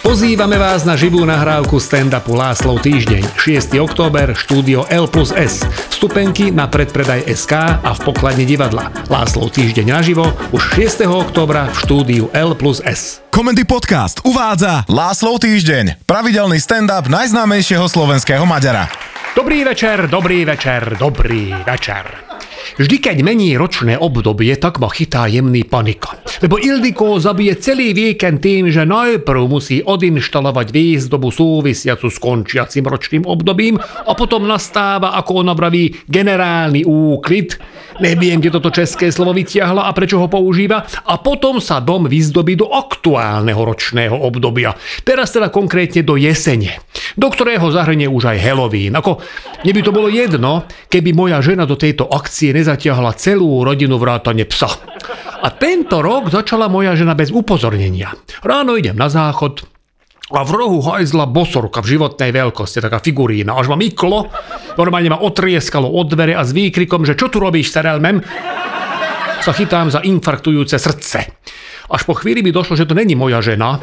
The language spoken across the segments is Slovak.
Pozývame vás na živú nahrávku stand-upu Láslov týždeň, 6. október, štúdio L plus S. Vstupenky na predpredaj SK a v pokladne divadla. Láslov týždeň naživo už 6. októbra v štúdiu L plus S. Komendy Podcast uvádza Láslov týždeň, pravidelný stand-up najznámejšieho slovenského Maďara. Dobrý večer, dobrý večer, dobrý večer. Vždy, keď mení ročné obdobie, tak ma chytá jemný panika. Lebo Ildiko zabije celý víkend tým, že najprv musí odinštalovať výzdobu súvisiacu s končiacim ročným obdobím a potom nastáva, ako ona vraví, generálny úklid. Neviem, kde toto české slovo vytiahla a prečo ho používa. A potom sa dom vyzdobí do aktuálneho ročného obdobia. Teraz teda konkrétne do jesene, do ktorého zahrnie už aj Halloween. Ako, mne by to bolo jedno, keby moja žena do tejto akcie nezatiahla celú rodinu vrátane psa. A tento rok začala moja žena bez upozornenia. Ráno idem na záchod, a v rohu hajzla bosorka v životnej veľkosti, taká figurína. Až ma myklo, normálne ma otrieskalo od dvere a s výkrikom, že čo tu robíš, Serelmem? Sa chytám za infarktujúce srdce. Až po chvíli mi došlo, že to není moja žena.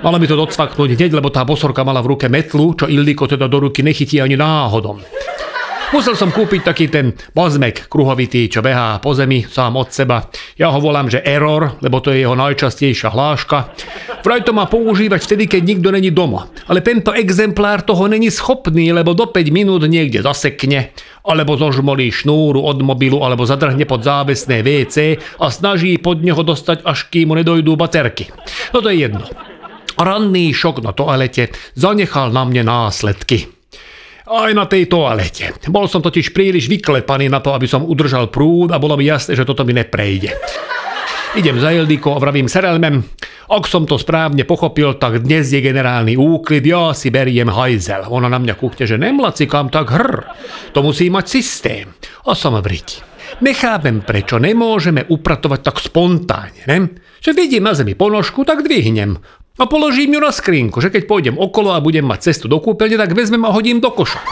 Mala mi to docvaknúť hneď, lebo tá bosorka mala v ruke metlu, čo Ildiko teda do ruky nechytí ani náhodom. Musel som kúpiť taký ten bazmek kruhovitý, čo behá po zemi sám od seba. Ja ho volám, že Error, lebo to je jeho najčastejšia hláška. Vraj to má používať vtedy, keď nikto není doma. Ale tento exemplár toho není schopný, lebo do 5 minút niekde zasekne, alebo zožmolí šnúru od mobilu, alebo zadrhne pod závesné WC a snaží pod neho dostať, až kým mu nedojdú baterky. No to je jedno. Ranný šok na toalete zanechal na mne následky aj na tej toalete. Bol som totiž príliš vyklepaný na to, aby som udržal prúd a bolo mi jasné, že toto mi neprejde. Idem za Ildiko a vravím Serelmem, ak som to správne pochopil, tak dnes je generálny úklid, ja si beriem hajzel. Ona na mňa kúkne, že nemlacikám tak hr. To musí mať systém. A som vriť. Nechápem, prečo nemôžeme upratovať tak spontánne, ne? Že vidím na zemi ponožku, tak dvihnem. A položím ju na skrinku, že keď pôjdem okolo a budem mať cestu do kúpeľne, tak vezmem a hodím do koša.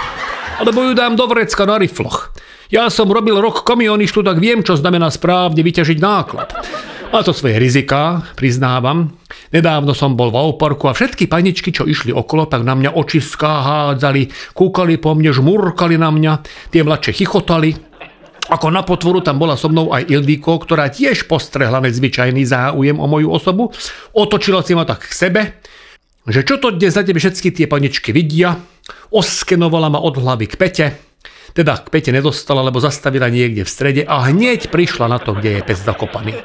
Alebo ju dám do vrecka na rifloch. Ja som robil rok kamioništu, tak viem, čo znamená správne vyťažiť náklad. A to svoje rizika, priznávam. Nedávno som bol v Auparku a všetky paničky, čo išli okolo, tak na mňa očiská hádzali, kúkali po mne, žmurkali na mňa, tie mladšie chichotali, ako na potvoru tam bola so mnou aj Ildiko, ktorá tiež postrehla nezvyčajný záujem o moju osobu. Otočila si ma tak k sebe, že čo to dnes za tebe všetky tie paničky vidia. Oskenovala ma od hlavy k pete, teda k pete nedostala, lebo zastavila niekde v strede a hneď prišla na to, kde je pes zakopaný.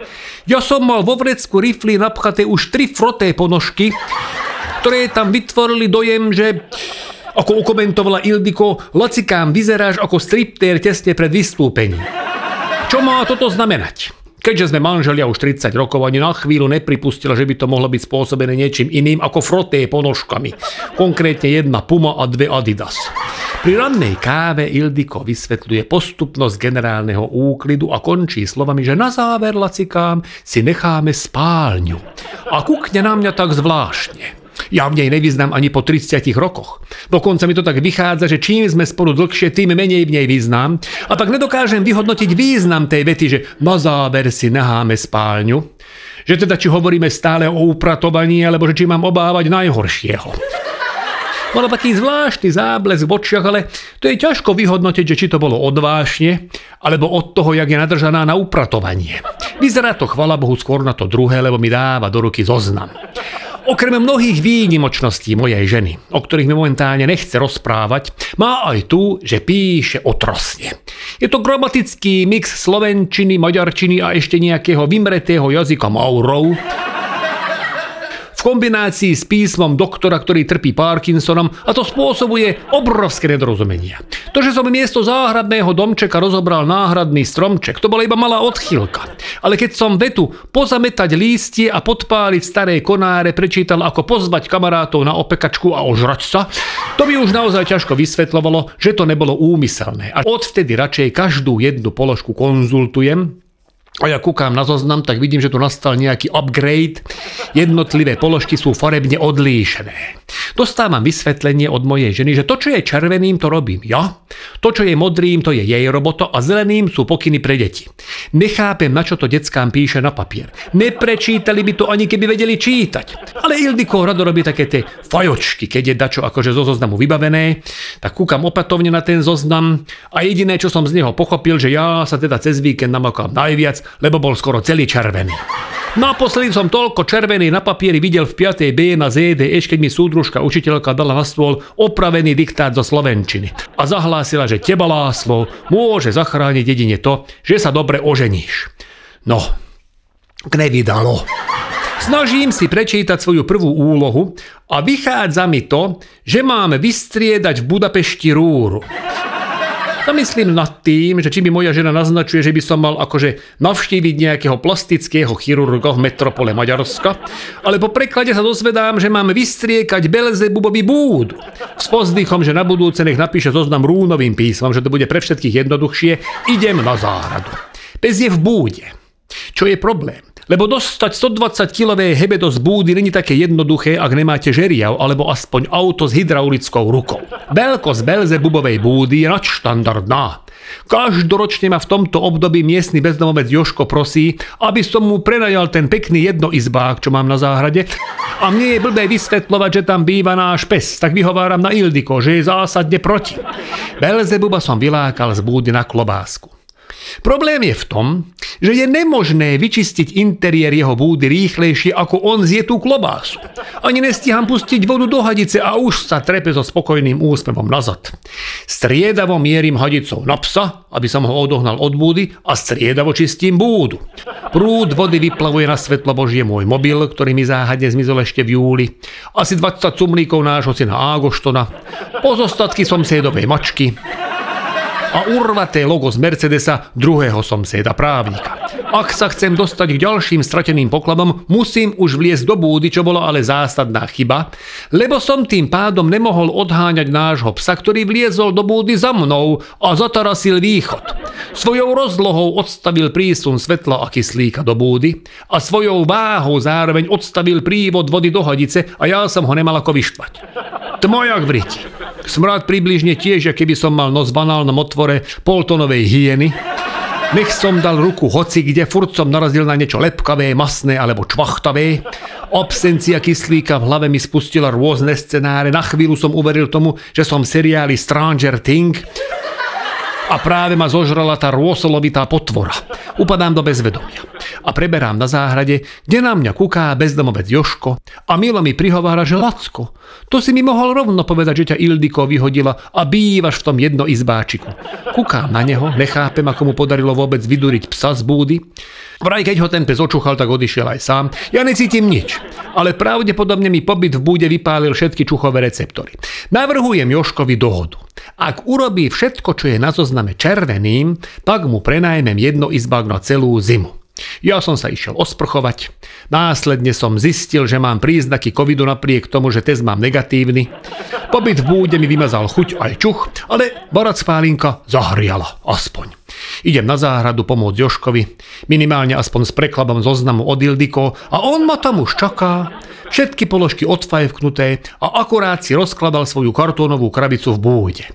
Ja som mal vo vrecku rifly napchaté už tri froté ponožky, ktoré tam vytvorili dojem, že ako ukomentovala Ildiko, lacikám vyzeráš ako striptér tesne pred vystúpením. Čo má toto znamenať? Keďže sme manželia už 30 rokov, ani na chvíľu nepripustila, že by to mohlo byť spôsobené niečím iným ako froté ponožkami. Konkrétne jedna Puma a dve Adidas. Pri rannej káve Ildiko vysvetľuje postupnosť generálneho úklidu a končí slovami, že na záver lacikám si necháme spálňu. A kukne na mňa tak zvláštne. Ja v nej nevyznám ani po 30 rokoch. Dokonca mi to tak vychádza, že čím sme spolu dlhšie, tým menej v nej vyznám. A tak nedokážem vyhodnotiť význam tej vety, že na záver si naháme spálňu. Že teda či hovoríme stále o upratovaní, alebo že či mám obávať najhoršieho. Mala taký zvláštny záblesk v očiach, ale to je ťažko vyhodnotiť, že či to bolo odvážne, alebo od toho, jak je nadržaná na upratovanie. Vyzerá to, chvala Bohu, skôr na to druhé, lebo mi dáva do ruky zoznam. Okrem mnohých výnimočností mojej ženy, o ktorých mi momentálne nechce rozprávať, má aj tu, že píše otrosne. Je to gramatický mix slovenčiny, maďarčiny a ešte nejakého vymretého jazyka Maurov, kombinácii s písmom doktora, ktorý trpí Parkinsonom a to spôsobuje obrovské nedorozumenia. To, že som miesto záhradného domčeka rozobral náhradný stromček, to bola iba malá odchýlka. Ale keď som vetu pozametať lístie a podpáliť staré konáre prečítal ako pozvať kamarátov na opekačku a ožrať sa, to by už naozaj ťažko vysvetľovalo, že to nebolo úmyselné. A odvtedy radšej každú jednu položku konzultujem, a ja kúkam na zoznam, tak vidím, že tu nastal nejaký upgrade. Jednotlivé položky sú farebne odlíšené. Dostávam vysvetlenie od mojej ženy, že to, čo je červeným, to robím ja, to, čo je modrým, to je jej robota a zeleným sú pokyny pre deti. Nechápem, na čo to deckám píše na papier. Neprečítali by to ani keby vedeli čítať. Ale Ildiko rado robí také tie fajočky, keď je dačo akože zo zoznamu vybavené, tak kúkam opatovne na ten zoznam a jediné, čo som z neho pochopil, že ja sa teda cez víkend namakám najviac, lebo bol skoro celý červený. Naposledy som toľko červený na papieri videl v 5. B na ZDŠ, keď mi súdružka učiteľka dala na stôl opravený diktát zo Slovenčiny a zahlásila, že teba Láslo môže zachrániť jedine to, že sa dobre oženíš. No, nevydalo. Snažím si prečítať svoju prvú úlohu a vychádza mi to, že máme vystriedať v Budapešti rúru. Zamyslím nad tým, že či mi moja žena naznačuje, že by som mal akože navštíviť nejakého plastického chirurga v metropole Maďarska, ale po preklade sa dozvedám, že mám vystriekať Belzebubovi búd. S pozdychom, že na budúce nech napíše zoznam rúnovým písmom, že to bude pre všetkých jednoduchšie, idem na záhradu. Pes je v búde. Čo je problém? Lebo dostať 120-kilové hebedo z búdy není také jednoduché, ak nemáte žeriav alebo aspoň auto s hydraulickou rukou. Veľkosť Belzebubovej búdy je nadštandardná. Každoročne ma v tomto období miestny bezdomovec Joško prosí, aby som mu prenajal ten pekný jednoizbák, čo mám na záhrade. A mne je blbé vysvetľovať, že tam býva náš pes, tak vyhováram na Ildiko, že je zásadne proti. Belzebuba som vylákal z búdy na klobásku. Problém je v tom, že je nemožné vyčistiť interiér jeho búdy rýchlejšie, ako on zje tú klobásu. Ani nestíham pustiť vodu do hadice a už sa trepe so spokojným úsmevom nazad. Striedavo mierim hadicou na psa, aby som ho odohnal od búdy a striedavo čistím búdu. Prúd vody vyplavuje na svetlo Božie môj mobil, ktorý mi záhadne zmizol ešte v júli. Asi 20 cumlíkov nášho syna Ágoštona. Pozostatky som sédovej mačky a urvaté logo z Mercedesa druhého somseda právnika. Ak sa chcem dostať k ďalším strateným pokladom, musím už vliesť do búdy, čo bola ale zásadná chyba, lebo som tým pádom nemohol odháňať nášho psa, ktorý vliezol do búdy za mnou a zatarasil východ. Svojou rozlohou odstavil prísun svetla a kyslíka do búdy a svojou váhou zároveň odstavil prívod vody do hadice a ja som ho nemal ako vyštvať. Tmojak v. Smrad približne tiež, keby som mal nos v banálnom otvore poltonovej hyeny. Nech som dal ruku hoci kde, furt som narazil na niečo lepkavé, masné alebo čvachtavé. Absencia kyslíka v hlave mi spustila rôzne scenáre. Na chvíľu som uveril tomu, že som seriáli Stranger Thing a práve ma zožrala tá rôsolovitá potvora. Upadám do bezvedomia a preberám na záhrade, kde na mňa kuká bezdomovec Joško a Milo mi prihovára, že Lacko, to si mi mohol rovno povedať, že ťa Ildiko vyhodila a bývaš v tom izbáčiku. Kukám na neho, nechápem, ako mu podarilo vôbec vyduriť psa z búdy. Vraj, keď ho ten pes očúchal, tak odišiel aj sám. Ja necítim nič, ale pravdepodobne mi pobyt v búde vypálil všetky čuchové receptory. Navrhujem Joškovi dohodu. Ak urobí všetko, čo je na zozname červeným, tak mu prenajmem jedno izbák na celú zimu. Ja som sa išiel osprchovať, následne som zistil, že mám príznaky covidu napriek tomu, že test mám negatívny. Pobyt v búde mi vymazal chuť aj čuch, ale barac spálinka zahriala aspoň. Idem na záhradu pomôcť Joškovi, minimálne aspoň s prekladom zoznamu od Ildiko a on ma tam už čaká. Všetky položky odfajvknuté a akurát si rozkladal svoju kartónovú krabicu v búde.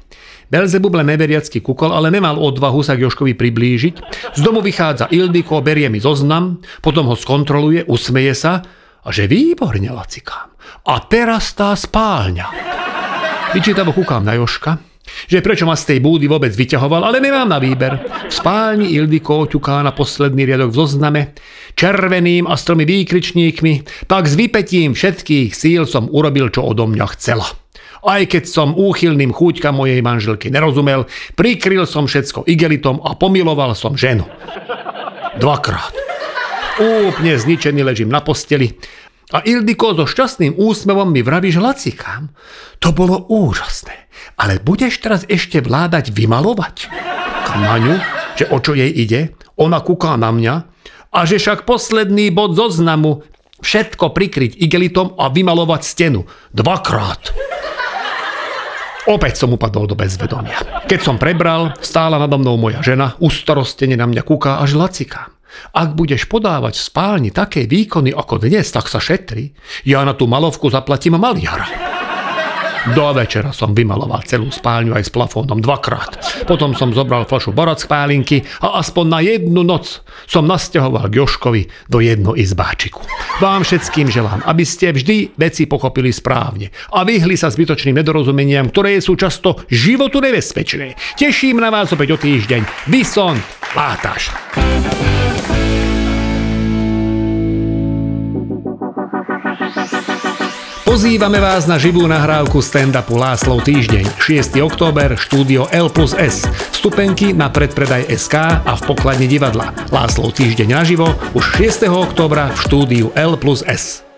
Belzebuble neveriacky kukol, ale nemal odvahu sa k Joškovi priblížiť. Z domu vychádza Ildiko, berie mi zoznam, potom ho skontroluje, usmeje sa a že výborne lacikám. A teraz tá spálňa. Vyčítavo kúkam na Joška, že prečo ma z tej búdy vôbec vyťahoval, ale nemám na výber. V spálni Ildiko ťuká na posledný riadok v zozname, červeným a stromi výkričníkmi, tak s vypetím všetkých síl som urobil, čo odo mňa chcela. Aj keď som úchylným chúťkam mojej manželky nerozumel, prikryl som všetko igelitom a pomiloval som ženu. Dvakrát. Úplne zničený ležím na posteli a Ildiko so šťastným úsmevom mi vraví, že lacikám. To bolo úžasné. Ale budeš teraz ešte vládať vymalovať? K Maňu, že o čo jej ide? Ona kúká na mňa a že však posledný bod zoznamu všetko prikryť igelitom a vymalovať stenu. Dvakrát. Opäť som upadol do bezvedomia. Keď som prebral, stála nado mnou moja žena, ustarostene na mňa kúka až lacikám. Ak budeš podávať v spálni také výkony ako dnes, tak sa šetri. Ja na tú malovku zaplatím maliara. Do večera som vymaloval celú spálňu aj s plafónom dvakrát. Potom som zobral fľašu borac pálinky a aspoň na jednu noc som nasťahoval k do jedno izbáčiku. Vám všetkým želám, aby ste vždy veci pochopili správne a vyhli sa zbytočným nedorozumeniam, ktoré sú často životu nebezpečné. Teším na vás opäť o týždeň. Vysont Látaš. Pozývame vás na živú nahrávku stand-upu Láslov týždeň, 6. október, štúdio L plus S. Vstupenky na predpredaj SK a v pokladni divadla. Láslov týždeň naživo už 6. októbra v štúdiu L plus S.